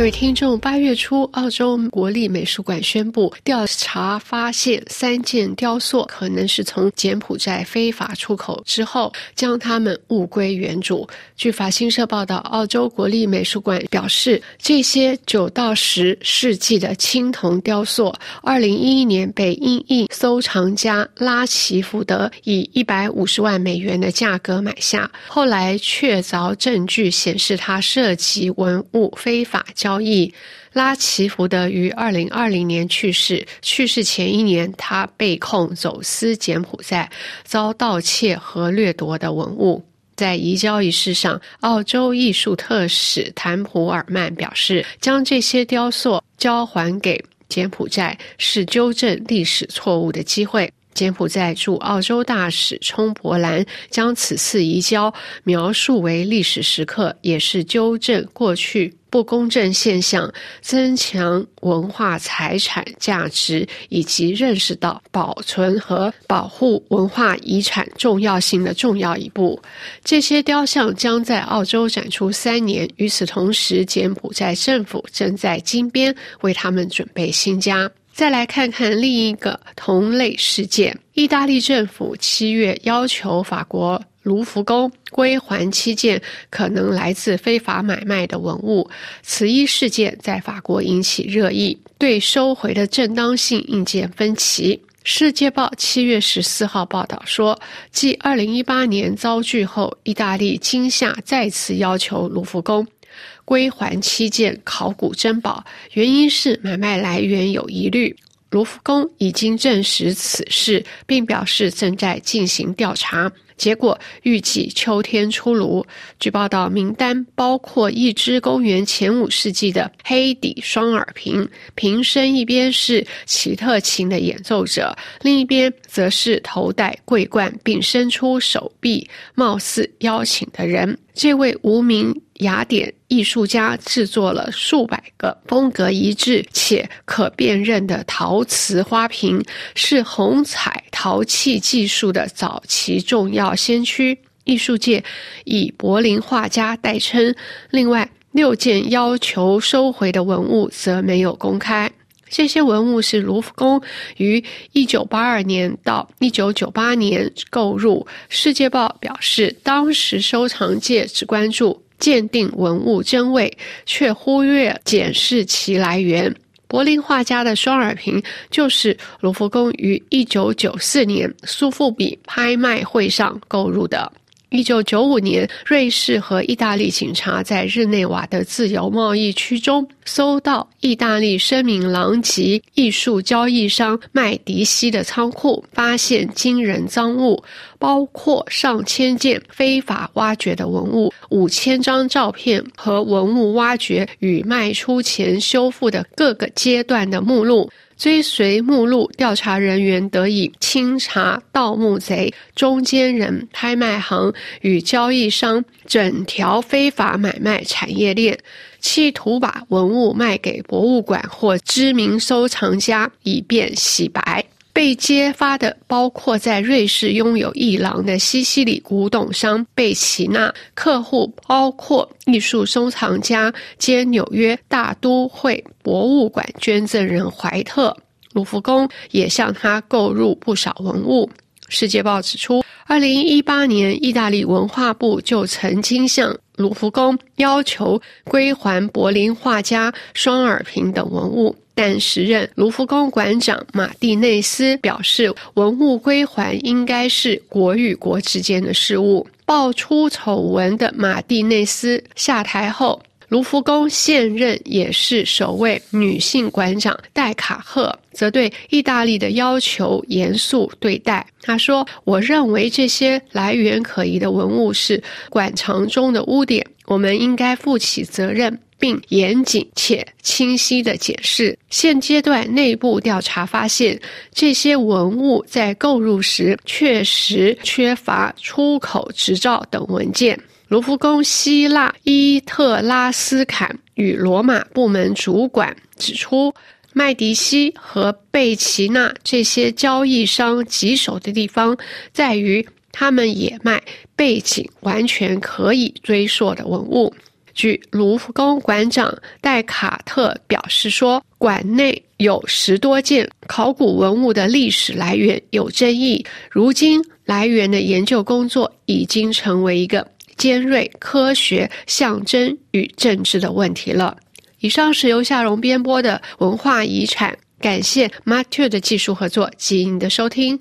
各位听众，八月初，澳洲国立美术馆宣布调查发现，三件雕塑可能是从柬埔寨非法出口之后，将它们物归原主。据法新社报道，澳洲国立美术馆表示，这些九到十世纪的青铜雕塑，二零一一年被英裔收藏家拉奇福德以一百五十万美元的价格买下，后来确凿证据显示，他涉及文物非法交交易。拉奇福德于二零二零年去世，去世前一年，他被控走私柬埔寨遭盗窃和掠夺的文物。在移交仪式上，澳洲艺术特使谭普尔曼表示，将这些雕塑交还给柬埔寨是纠正历史错误的机会。柬埔寨驻澳洲大使冲伯兰将此次移交描述为历史时刻，也是纠正过去不公正现象，增强文化财产价值，以及认识到保存和保护文化遗产重要性的重要一步。这些雕像将在澳洲展出三年。与此同时，柬埔寨政府正在金边为他们准备新家。再来看看另一个同类事件：意大利政府七月要求法国卢浮宫归还七件可能来自非法买卖的文物。此一事件在法国引起热议，对收回的正当性意见分歧。《世界报》七月十四号报道说，继二零一八年遭拒后，意大利今夏再次要求卢浮宫。归还七件考古珍宝，原因是买卖来源有疑虑。卢浮宫已经证实此事，并表示正在进行调查。结果预计秋天出炉。据报道，名单包括一只公元前五世纪的黑底双耳瓶，瓶身一边是奇特琴的演奏者，另一边则是头戴桂冠并伸出手臂，貌似邀请的人。这位无名雅典艺术家制作了数百个风格一致且可辨认的陶瓷花瓶，是红彩陶器技术的早期重要先驱。艺术界以柏林画家代称。另外六件要求收回的文物则没有公开。这些文物是卢浮宫于一九八二年到一九九八年购入。世界报表示，当时收藏界只关注鉴定文物真伪，却忽略检视其来源。柏林画家的双耳瓶就是卢浮宫于一九九四年苏富比拍卖会上购入的。一九九五年，瑞士和意大利警察在日内瓦的自由贸易区中搜到意大利声名狼藉艺术交易商麦迪西的仓库，发现惊人赃物，包括上千件非法挖掘的文物、五千张照片和文物挖掘与卖出前修复的各个阶段的目录。追随目录，调查人员得以清查盗墓贼、中间人、拍卖行与交易商整条非法买卖产业链，企图把文物卖给博物馆或知名收藏家，以便洗白。被揭发的包括在瑞士拥有一廊的西西里古董商贝奇纳，客户包括艺术收藏家兼纽约大都会博物馆捐赠人怀特。卢浮宫也向他购入不少文物。世界报指出，二零一八年，意大利文化部就曾经向卢浮宫要求归还柏林画家双耳瓶等文物。但时任卢浮宫馆长马蒂内斯表示，文物归还应该是国与国之间的事务。爆出丑闻的马蒂内斯下台后，卢浮宫现任也是首位女性馆长戴卡赫则对意大利的要求严肃对待。他说：“我认为这些来源可疑的文物是馆藏中的污点，我们应该负起责任。”并严谨且清晰地解释。现阶段内部调查发现，这些文物在购入时确实缺乏出口执照等文件。卢浮宫希腊伊特拉斯坎与罗马部门主管指出，麦迪西和贝奇纳这些交易商棘手的地方在于，他们也卖背景完全可以追溯的文物。据卢浮宫馆长戴卡特表示说，馆内有十多件考古文物的历史来源有争议，如今来源的研究工作已经成为一个尖锐科学象征与政治的问题了。以上是由夏蓉编播的文化遗产，感谢 Matthew 的技术合作及您的收听。